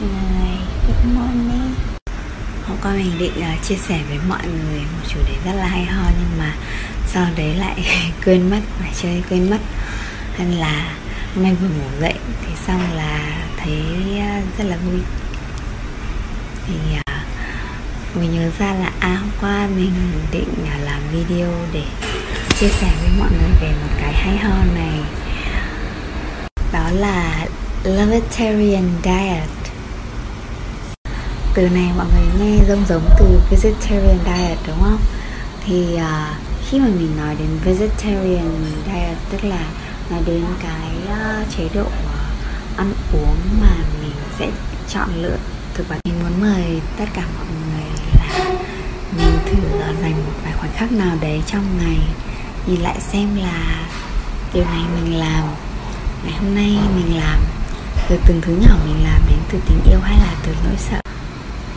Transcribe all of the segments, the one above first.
người Good morning. Hôm qua mình định uh, chia sẻ với mọi người một chủ đề rất là hay ho Nhưng mà sau đấy lại quên mất, phải chơi quên mất. Hay là hôm nay vừa ngủ dậy thì xong là thấy uh, rất là vui. Thì uh, mình nhớ ra là à hôm qua mình định uh, làm video để chia sẻ với mọi người về một cái hay ho này. Đó là Vegetarian diet. Từ này mọi người nghe giống giống từ vegetarian diet đúng không? Thì uh, khi mà mình nói đến vegetarian diet tức là nói đến cái uh, chế độ uh, ăn uống mà mình sẽ chọn lựa thực vật mình muốn mời tất cả mọi người là mình thử uh, dành một vài khoảnh khắc nào đấy trong ngày nhìn lại xem là điều này mình làm ngày hôm nay mình làm từ từng thứ nhỏ mình làm đến từ tình yêu hay là từ nỗi sợ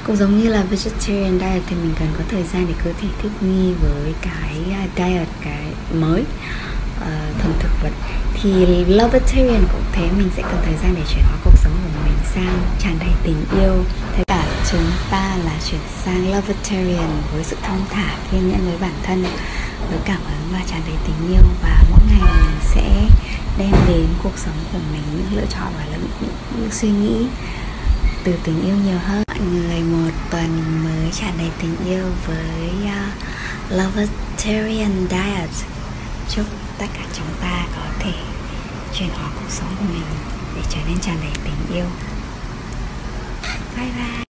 cũng giống như là vegetarian diet thì mình cần có thời gian để cơ thể thích nghi với cái à, diet cái mới uh, thuần thực vật. Thì vegetarian cũng thế mình sẽ cần thời gian để chuyển hóa cuộc sống của mình sang tràn đầy tình yêu. Thế cả chúng ta là chuyển sang vegetarian với sự thông thả kiên nhẫn với bản thân với cảm hứng và tràn đầy tình yêu. Và mỗi ngày mình sẽ đem đến cuộc sống của mình những lựa chọn và những, những, những suy nghĩ từ tình yêu nhiều hơn. Mọi người một tuần mới tràn đầy tình yêu với à, uh, Lovetarian Diet. Chúc tất cả chúng ta có thể chuyển hóa cuộc sống của mình để trở nên tràn đầy tình yêu. Bye bye.